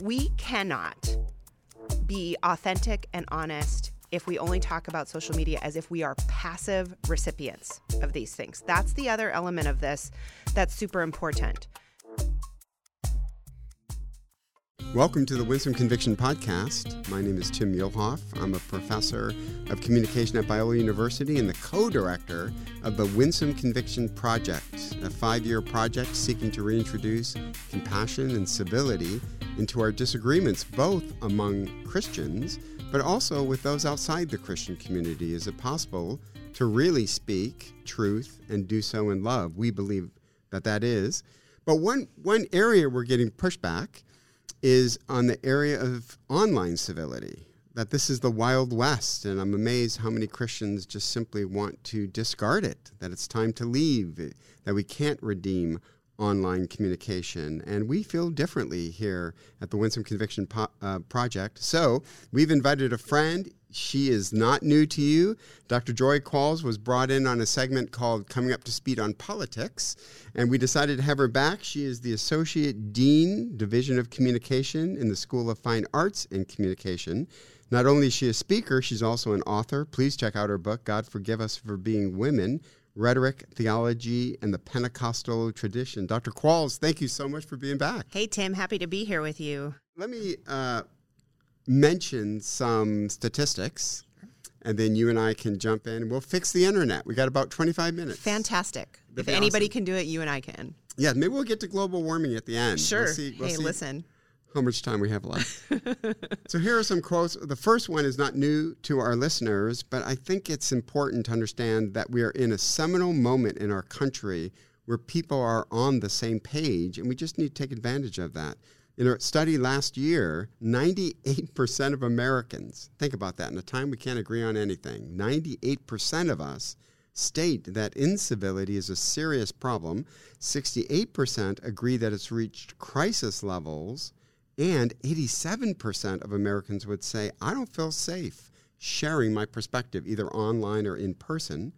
we cannot be authentic and honest if we only talk about social media as if we are passive recipients of these things. That's the other element of this that's super important. Welcome to the Winsome Conviction Podcast. My name is Tim Muehlhoff. I'm a professor of communication at Biola University and the co director of the Winsome Conviction Project, a five year project seeking to reintroduce compassion and civility into our disagreements, both among Christians, but also with those outside the Christian community. Is it possible to really speak truth and do so in love? We believe that that is. But one, one area we're getting pushback is on the area of online civility. That this is the Wild West, and I'm amazed how many Christians just simply want to discard it, that it's time to leave, that we can't redeem online communication. And we feel differently here at the Winsome Conviction po- uh, Project. So we've invited a friend. She is not new to you. Dr. Joy Qualls was brought in on a segment called Coming Up to Speed on Politics, and we decided to have her back. She is the Associate Dean, Division of Communication in the School of Fine Arts and Communication. Not only is she a speaker, she's also an author. Please check out her book, God Forgive Us for Being Women rhetoric, theology, and the Pentecostal tradition. Dr. Qualls, thank you so much for being back. Hey, Tim, happy to be here with you. Let me uh, mention some statistics, and then you and I can jump in. And we'll fix the internet. We got about 25 minutes. Fantastic. That'd if anybody awesome. can do it, you and I can. Yeah, maybe we'll get to global warming at the end. Sure. We'll see, we'll hey, see. listen how much time we have left. so here are some quotes. The first one is not new to our listeners, but I think it's important to understand that we are in a seminal moment in our country where people are on the same page, and we just need to take advantage of that. In a study last year, 98% of Americans, think about that, in a time we can't agree on anything, 98% of us state that incivility is a serious problem. 68% agree that it's reached crisis levels. And 87% of Americans would say, I don't feel safe sharing my perspective, either online or in person.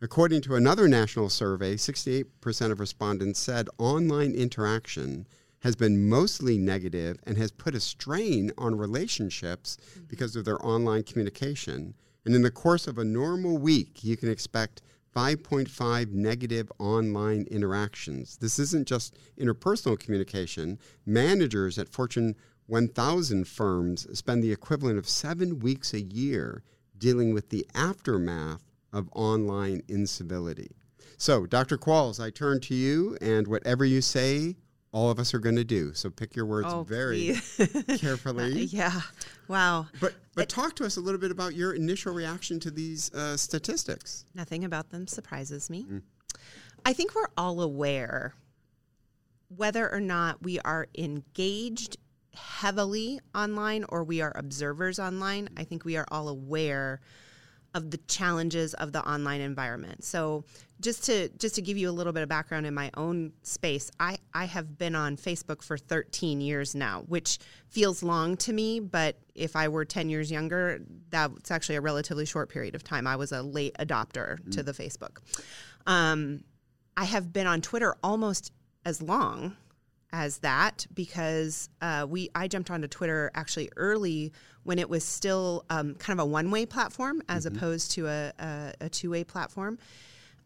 According to another national survey, 68% of respondents said online interaction has been mostly negative and has put a strain on relationships mm-hmm. because of their online communication. And in the course of a normal week, you can expect 5.5 negative online interactions. This isn't just interpersonal communication. Managers at Fortune 1000 firms spend the equivalent of seven weeks a year dealing with the aftermath of online incivility. So, Dr. Qualls, I turn to you, and whatever you say, all of us are going to do. So pick your words oh, very carefully. Uh, yeah. Wow. But but it, talk to us a little bit about your initial reaction to these uh, statistics. Nothing about them surprises me. Mm. I think we're all aware whether or not we are engaged heavily online or we are observers online. I think we are all aware of the challenges of the online environment. So just to just to give you a little bit of background in my own space, I, I have been on Facebook for 13 years now, which feels long to me, but if I were 10 years younger, that's actually a relatively short period of time. I was a late adopter mm. to the Facebook. Um, I have been on Twitter almost as long as that because uh, we I jumped onto Twitter actually early when it was still um, kind of a one way platform as mm-hmm. opposed to a, a, a two way platform,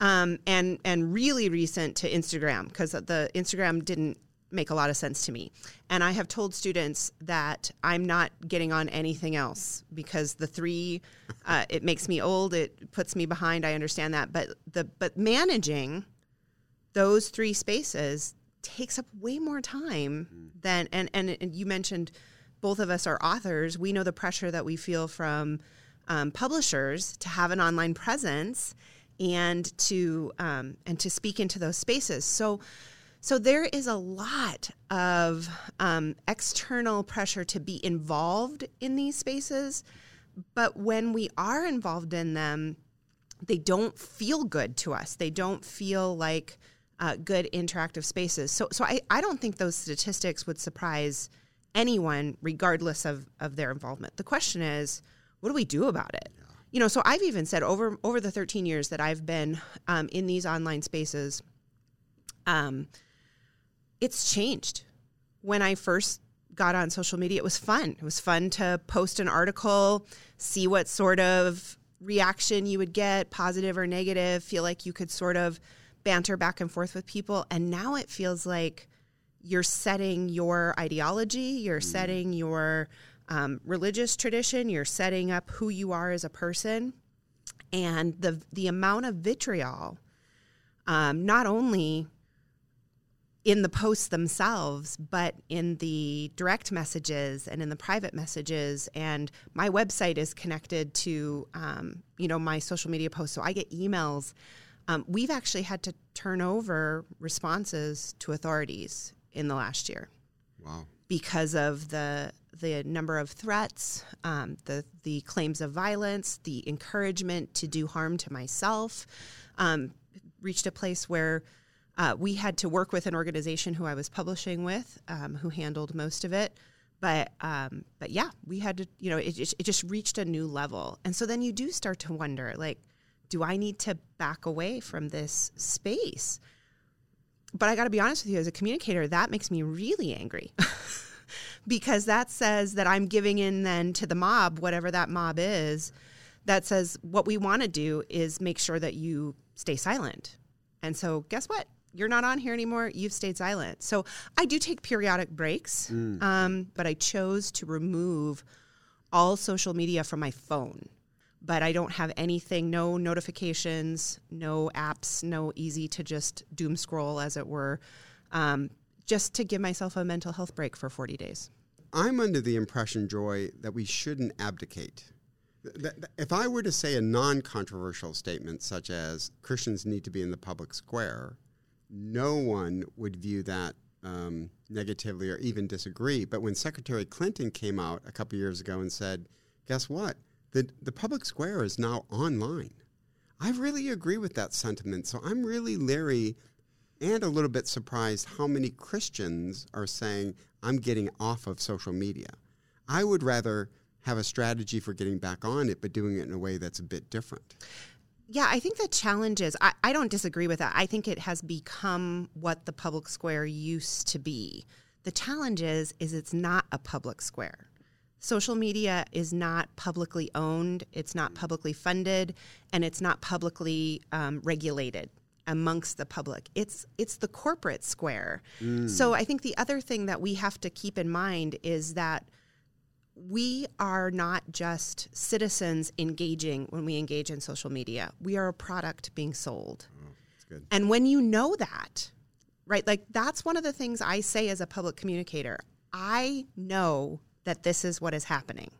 um, and and really recent to Instagram because the Instagram didn't make a lot of sense to me. And I have told students that I'm not getting on anything else because the three, uh, it makes me old. It puts me behind. I understand that, but the but managing those three spaces takes up way more time mm. than and, and and you mentioned both of us are authors. We know the pressure that we feel from um, publishers to have an online presence and to um, and to speak into those spaces. So. So there is a lot of um, external pressure to be involved in these spaces, but when we are involved in them, they don't feel good to us. They don't feel like uh, good interactive spaces. So, so I, I don't think those statistics would surprise anyone, regardless of, of their involvement. The question is, what do we do about it? Yeah. You know, so I've even said over over the 13 years that I've been um, in these online spaces, um, it's changed. When I first got on social media, it was fun. It was fun to post an article, see what sort of reaction you would get, positive or negative, feel like you could sort of banter back and forth with people. And now it feels like you're setting your ideology, you're setting your um, religious tradition, you're setting up who you are as a person. And the, the amount of vitriol, um, not only in the posts themselves, but in the direct messages and in the private messages. And my website is connected to, um, you know, my social media posts, so I get emails. Um, we've actually had to turn over responses to authorities in the last year. Wow. Because of the the number of threats, um, the the claims of violence, the encouragement to do harm to myself, um, reached a place where uh, we had to work with an organization who I was publishing with, um, who handled most of it. But um, but yeah, we had to, you know, it, it just reached a new level, and so then you do start to wonder, like, do I need to back away from this space? But I got to be honest with you, as a communicator, that makes me really angry. because that says that I'm giving in then to the mob, whatever that mob is, that says what we want to do is make sure that you stay silent. And so, guess what? You're not on here anymore. You've stayed silent. So, I do take periodic breaks, mm. um, but I chose to remove all social media from my phone. But I don't have anything, no notifications, no apps, no easy to just doom scroll, as it were, um, just to give myself a mental health break for 40 days. I'm under the impression, Joy, that we shouldn't abdicate. If I were to say a non controversial statement such as Christians need to be in the public square, no one would view that um, negatively or even disagree. But when Secretary Clinton came out a couple years ago and said, guess what? The, the public square is now online. I really agree with that sentiment. So I'm really leery and a little bit surprised how many Christians are saying, I'm getting off of social media. I would rather have a strategy for getting back on it, but doing it in a way that's a bit different. Yeah, I think the challenge is I, I don't disagree with that. I think it has become what the public square used to be. The challenge is is it's not a public square. Social media is not publicly owned, it's not publicly funded, and it's not publicly um, regulated amongst the public. It's it's the corporate square. Mm. So I think the other thing that we have to keep in mind is that we are not just citizens engaging when we engage in social media. We are a product being sold. Oh, and when you know that, right? Like that's one of the things I say as a public communicator. I know that this is what is happening.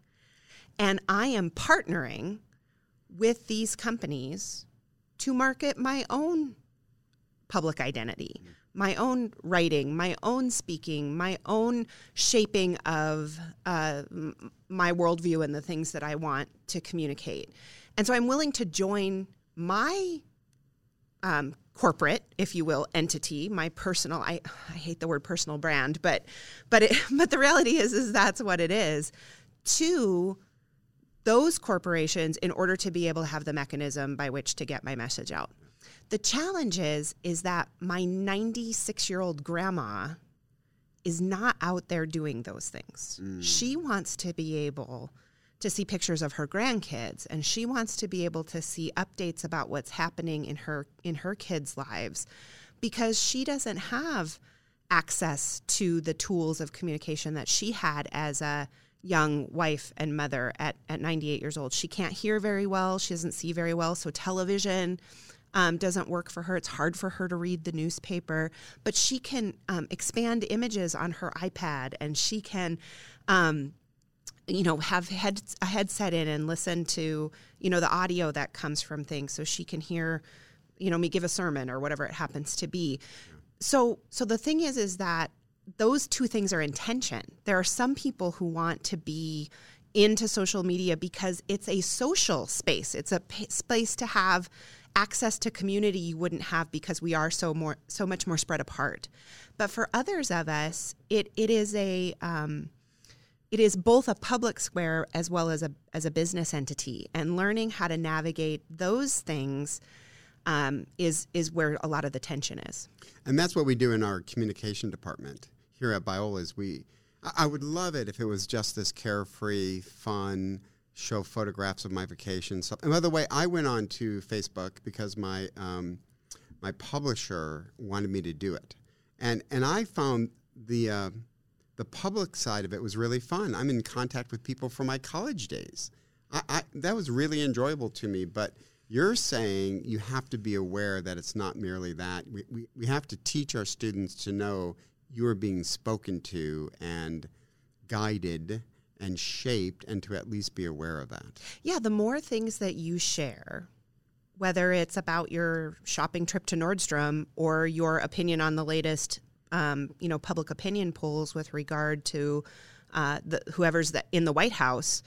And I am partnering with these companies to market my own public identity, my own writing, my own speaking, my own shaping of uh, my worldview and the things that I want to communicate. And so I'm willing to join my um, corporate, if you will, entity, my personal. I, I hate the word personal brand, but but it, but the reality is is that's what it is. To those corporations in order to be able to have the mechanism by which to get my message out. The challenge is is that my 96-year-old grandma is not out there doing those things. Mm. She wants to be able to see pictures of her grandkids and she wants to be able to see updates about what's happening in her in her kids' lives because she doesn't have access to the tools of communication that she had as a young wife and mother at, at 98 years old. She can't hear very well, she doesn't see very well, so television um, doesn't work for her. It's hard for her to read the newspaper, but she can um, expand images on her iPad and she can. Um, you know, have head, a headset in and listen to, you know, the audio that comes from things so she can hear, you know, me give a sermon or whatever it happens to be. So, so the thing is, is that those two things are in tension. There are some people who want to be into social media because it's a social space. It's a p- space to have access to community you wouldn't have because we are so more so much more spread apart. But for others of us, it it is a um, it is both a public square as well as a as a business entity, and learning how to navigate those things um, is is where a lot of the tension is. And that's what we do in our communication department here at Biola. Is we I, would love it if it was just this carefree, fun, show photographs of my vacation. So, and by the way, I went on to Facebook because my um, my publisher wanted me to do it, and and I found the uh, the public side of it was really fun. I'm in contact with people from my college days. I, I, that was really enjoyable to me. But you're saying you have to be aware that it's not merely that. We, we, we have to teach our students to know you are being spoken to and guided and shaped and to at least be aware of that. Yeah, the more things that you share, whether it's about your shopping trip to Nordstrom or your opinion on the latest, um, you know, public opinion polls with regard to uh, the, whoever's the, in the White House,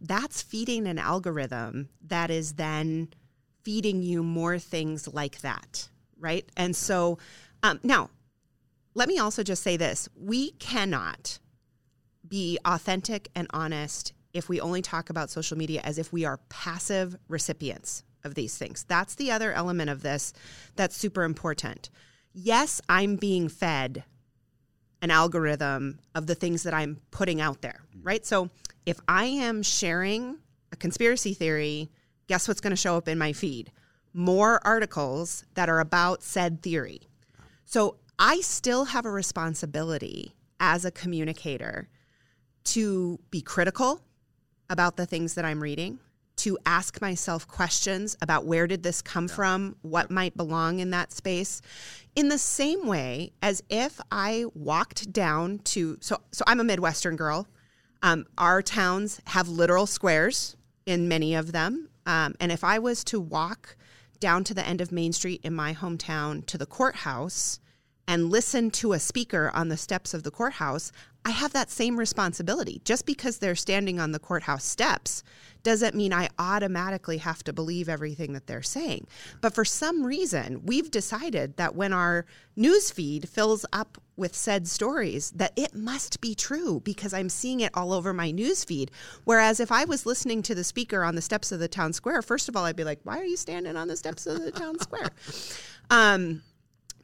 that's feeding an algorithm that is then feeding you more things like that, right? And so um, now, let me also just say this: we cannot be authentic and honest if we only talk about social media as if we are passive recipients of these things. That's the other element of this that's super important. Yes, I'm being fed an algorithm of the things that I'm putting out there, mm. right? So if I am sharing a conspiracy theory, guess what's going to show up in my feed? More articles that are about said theory. So I still have a responsibility as a communicator to be critical about the things that I'm reading, to ask myself questions about where did this come yeah. from, what might belong in that space. In the same way as if I walked down to so so I'm a Midwestern girl. Um, our towns have literal squares in many of them, um, and if I was to walk down to the end of Main Street in my hometown to the courthouse and listen to a speaker on the steps of the courthouse, I have that same responsibility. Just because they're standing on the courthouse steps doesn't mean I automatically have to believe everything that they're saying. But for some reason, we've decided that when our news feed fills up with said stories, that it must be true because I'm seeing it all over my news feed. Whereas if I was listening to the speaker on the steps of the town square, first of all, I'd be like, why are you standing on the steps of the town square? Um,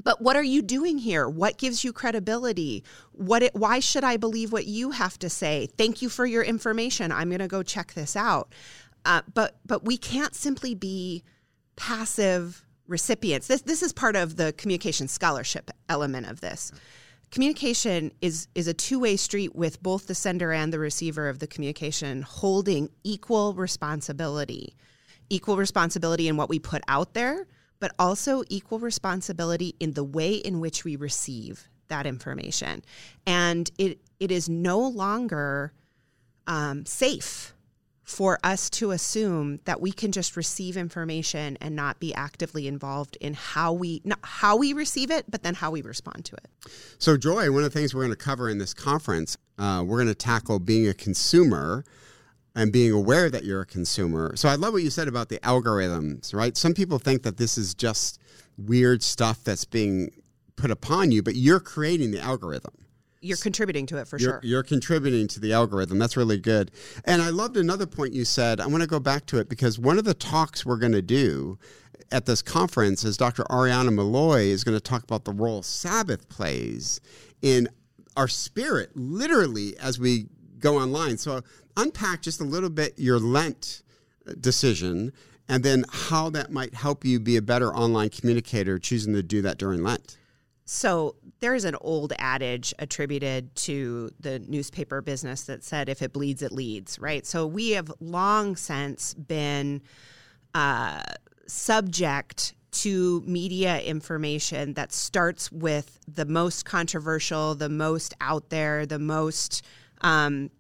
but what are you doing here? What gives you credibility? What it, why should I believe what you have to say? Thank you for your information. I'm going to go check this out. Uh, but but we can't simply be passive recipients. This this is part of the communication scholarship element of this. Communication is is a two-way street with both the sender and the receiver of the communication holding equal responsibility. Equal responsibility in what we put out there but also equal responsibility in the way in which we receive that information. And it, it is no longer um, safe for us to assume that we can just receive information and not be actively involved in how we not how we receive it, but then how we respond to it. So, Joy, one of the things we're going to cover in this conference, uh, we're going to tackle being a consumer and being aware that you're a consumer. So I love what you said about the algorithms, right? Some people think that this is just weird stuff that's being put upon you, but you're creating the algorithm. You're contributing to it for you're, sure. You're contributing to the algorithm. That's really good. And I loved another point you said. I want to go back to it because one of the talks we're going to do at this conference is Dr. Arianna Molloy is going to talk about the role Sabbath plays in our spirit, literally, as we go online. So unpack just a little bit your Lent decision and then how that might help you be a better online communicator choosing to do that during Lent. So there's an old adage attributed to the newspaper business that said, if it bleeds, it leads, right? So we have long since been uh, subject to media information that starts with the most controversial, the most out there, the most um,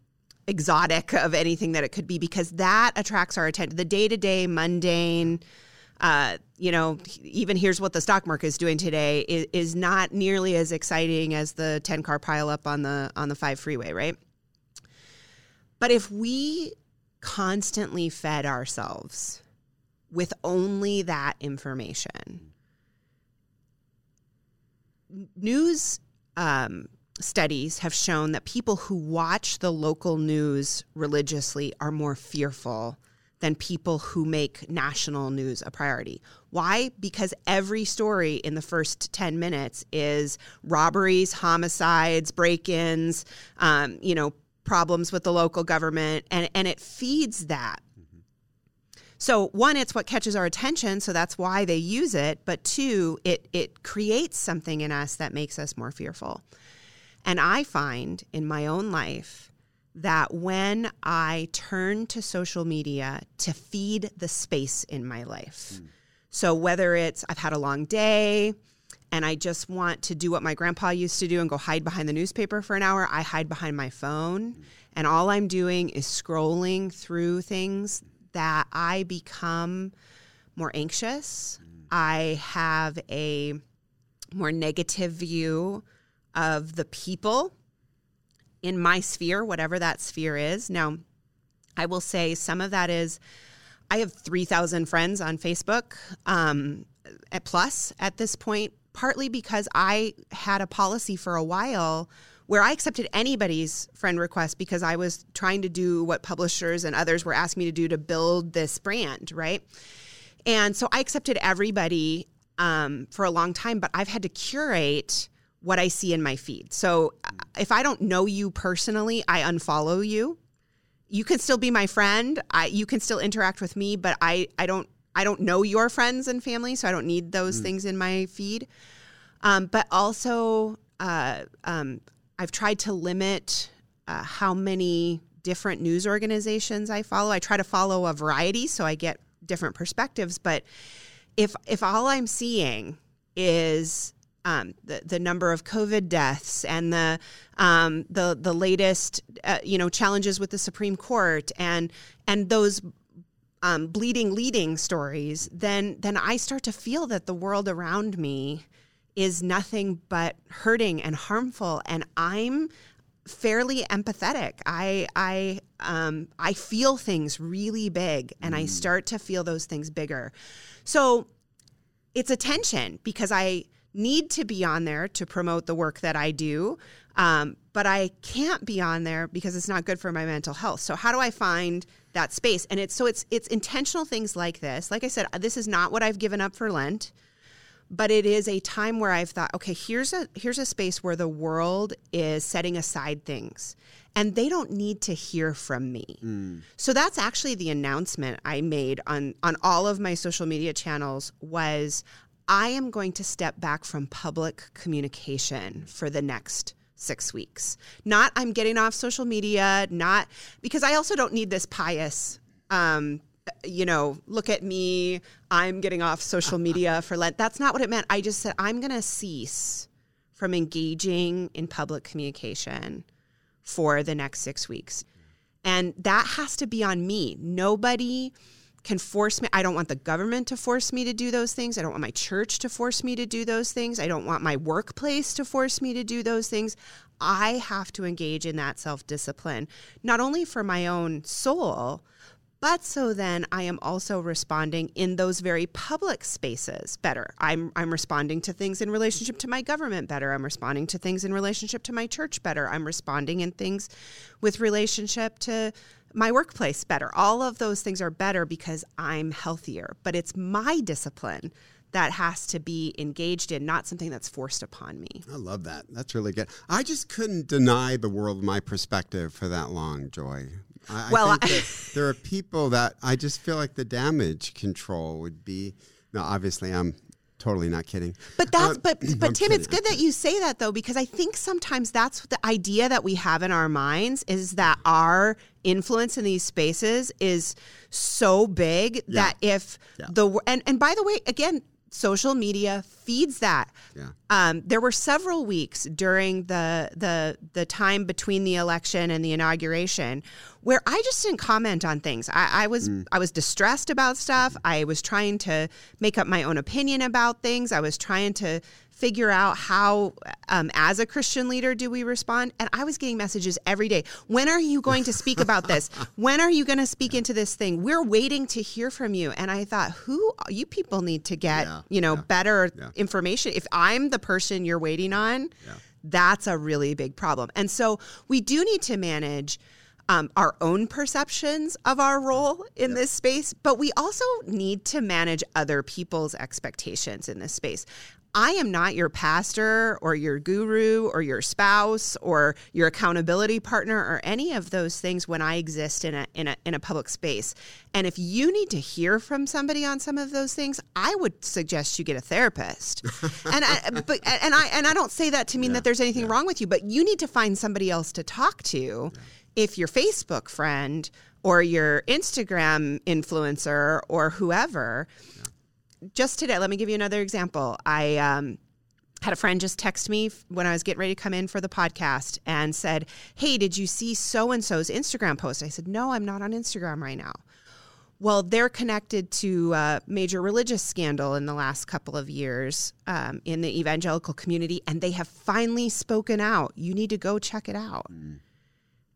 exotic of anything that it could be because that attracts our attention. The day to day, mundane, uh, you know, even here's what the stock market is doing today is, is not nearly as exciting as the 10 car pileup on the on the five freeway, right? But if we constantly fed ourselves with only that information, news um, studies have shown that people who watch the local news religiously are more fearful than people who make national news a priority. Why? Because every story in the first 10 minutes is robberies, homicides, break ins, um, you know, problems with the local government, and, and it feeds that. So one, it's what catches our attention, so that's why they use it. But two, it it creates something in us that makes us more fearful. And I find in my own life that when I turn to social media to feed the space in my life, mm. so whether it's I've had a long day and I just want to do what my grandpa used to do and go hide behind the newspaper for an hour, I hide behind my phone. Mm. And all I'm doing is scrolling through things that I become more anxious. I have a more negative view of the people in my sphere, whatever that sphere is. Now, I will say some of that is I have 3,000 friends on Facebook um, at plus at this point, partly because I had a policy for a while where I accepted anybody's friend request because I was trying to do what publishers and others were asking me to do to build this brand, right? And so I accepted everybody um, for a long time, but I've had to curate what I see in my feed. So uh, if I don't know you personally, I unfollow you. You can still be my friend. I you can still interact with me, but I I don't I don't know your friends and family, so I don't need those mm. things in my feed. Um, but also, uh, um, I've tried to limit uh, how many different news organizations I follow. I try to follow a variety so I get different perspectives. But if if all I'm seeing is um, the the number of COVID deaths and the um, the the latest uh, you know challenges with the Supreme Court and and those um, bleeding leading stories, then then I start to feel that the world around me is nothing but hurting and harmful. And i'm fairly empathetic. I i um, i feel things really big and mm. i start to feel those things bigger. So it's a tension because i need to be on there to promote the work that i do um, but i can't be on there because it's not good for my mental health so how do i find that space and it's so it's it's intentional things like this like i said this is not what i've given up for lent but it is a time where I've thought, okay, here's a here's a space where the world is setting aside things and they don't need to hear from me. Mm. So that's actually the announcement I made on on all of my social media channels was I am going to step back from public communication for the next 6 weeks. Not I'm getting off social media, not because I also don't need this pious um, you know, look at me, I'm getting off social media for Lent. That's not what it meant. I just said, I'm going to cease from engaging in public communication for the next six weeks. And that has to be on me. Nobody can force me. I don't want the government to force me to do those things. I don't want my church to force me to do those things. I don't want my workplace to force me to do those things. I have to engage in that self discipline, not only for my own soul, but so then I am also responding in those very public spaces better. I'm, I'm responding to things in relationship to my government better. I'm responding to things in relationship to my church better. I'm responding in things with relationship to my workplace better. All of those things are better because I'm healthier. But it's my discipline that has to be engaged in, not something that's forced upon me. I love that. That's really good. I just couldn't deny the world my perspective for that long, Joy. I, well, I there are people that I just feel like the damage control would be. Now, obviously, I'm totally not kidding. But that's uh, but but I'm Tim, kidding. it's good that you say that though because I think sometimes that's the idea that we have in our minds is that our influence in these spaces is so big yeah. that if yeah. the and and by the way, again, social media feeds that. Yeah. Um, there were several weeks during the the the time between the election and the inauguration where I just didn't comment on things. I, I was mm. I was distressed about stuff. I was trying to make up my own opinion about things. I was trying to figure out how, um, as a Christian leader, do we respond? And I was getting messages every day. When are you going to speak about this? When are you going to speak into this thing? We're waiting to hear from you. And I thought, who you people need to get, yeah, you know, yeah, better yeah. information. If I'm the person you're waiting on, that's a really big problem. And so we do need to manage um, our own perceptions of our role in this space, but we also need to manage other people's expectations in this space. I am not your pastor or your guru or your spouse or your accountability partner or any of those things when I exist in a in a in a public space. And if you need to hear from somebody on some of those things, I would suggest you get a therapist. and I, but and I and I don't say that to mean Yeah, that there's anything yeah. wrong with you, but you need to find somebody else to talk to. If your Facebook friend or your Instagram influencer or whoever just today, let me give you another example. I um, had a friend just text me when I was getting ready to come in for the podcast and said, Hey, did you see so and so's Instagram post? I said, No, I'm not on Instagram right now. Well, they're connected to a major religious scandal in the last couple of years um, in the evangelical community, and they have finally spoken out. You need to go check it out.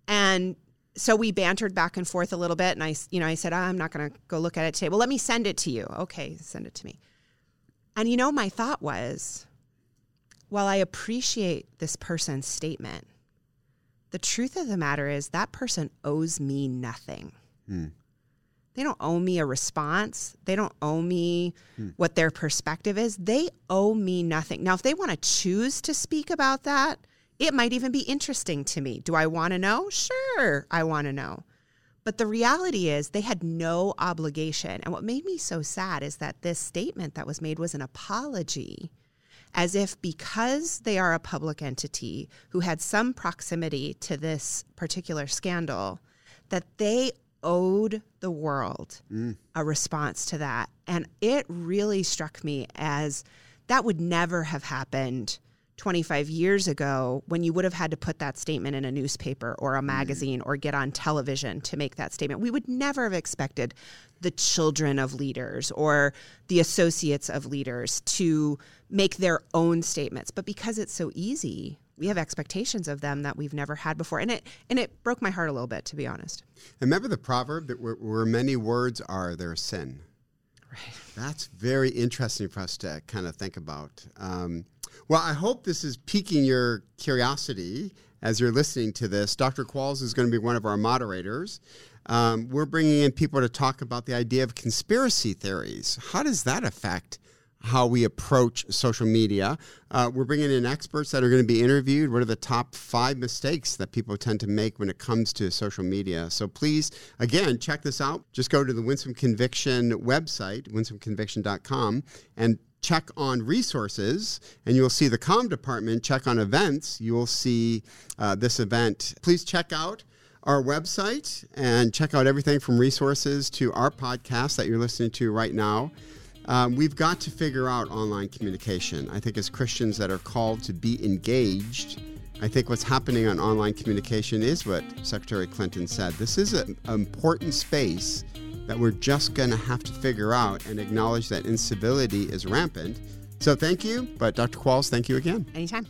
And so we bantered back and forth a little bit, and I, you know, I said, I'm not going to go look at it today. Well, let me send it to you. Okay, send it to me. And you know, my thought was, while I appreciate this person's statement, the truth of the matter is that person owes me nothing. Hmm. They don't owe me a response. They don't owe me what their perspective is. They owe me nothing. Now, if they want to choose to speak about that, it might even be interesting to me. Do I want to know? Sure, I want to know. But the reality is, they had no obligation. And what made me so sad is that this statement that was made was an apology, as if because they are a public entity who had some proximity to this particular scandal, that they owed the world mm. a response to that. And it really struck me as that would never have happened 25 years ago when you would have had to put that statement in a newspaper or a magazine or get on television to make that statement. We would never have expected the children of leaders or the associates of leaders to make their own statements. But because it's so easy, we have expectations of them that we've never had before. And it and it broke my heart a little bit, to be honest. And remember the proverb that where, where many words are, there's sin. Right. That's very interesting for us to kind of think about. Um, well, I hope this is piquing your curiosity as you're listening to this. Dr. Qualls is going to be one of our moderators. Um, we're bringing in people to talk about the idea of conspiracy theories. How does that affect how we approach social media. Uh, we're bringing in experts that are going to be interviewed. What are the top five mistakes that people tend to make when it comes to social media? So please, again, check this out. Just go to the Winsome Conviction website, winsomeconviction.com, and check on resources, and you'll see the com department. Check on events, you will see uh, this event. Please check out our website and check out everything from resources to our podcast that you're listening to right now. Um, we've got to figure out online communication. I think as Christians that are called to be engaged, I think what's happening on online communication is what Secretary Clinton said. This is an important space that we're just going to have to figure out and acknowledge that incivility is rampant. So thank you. But Dr. Qualls, thank you again. Anytime.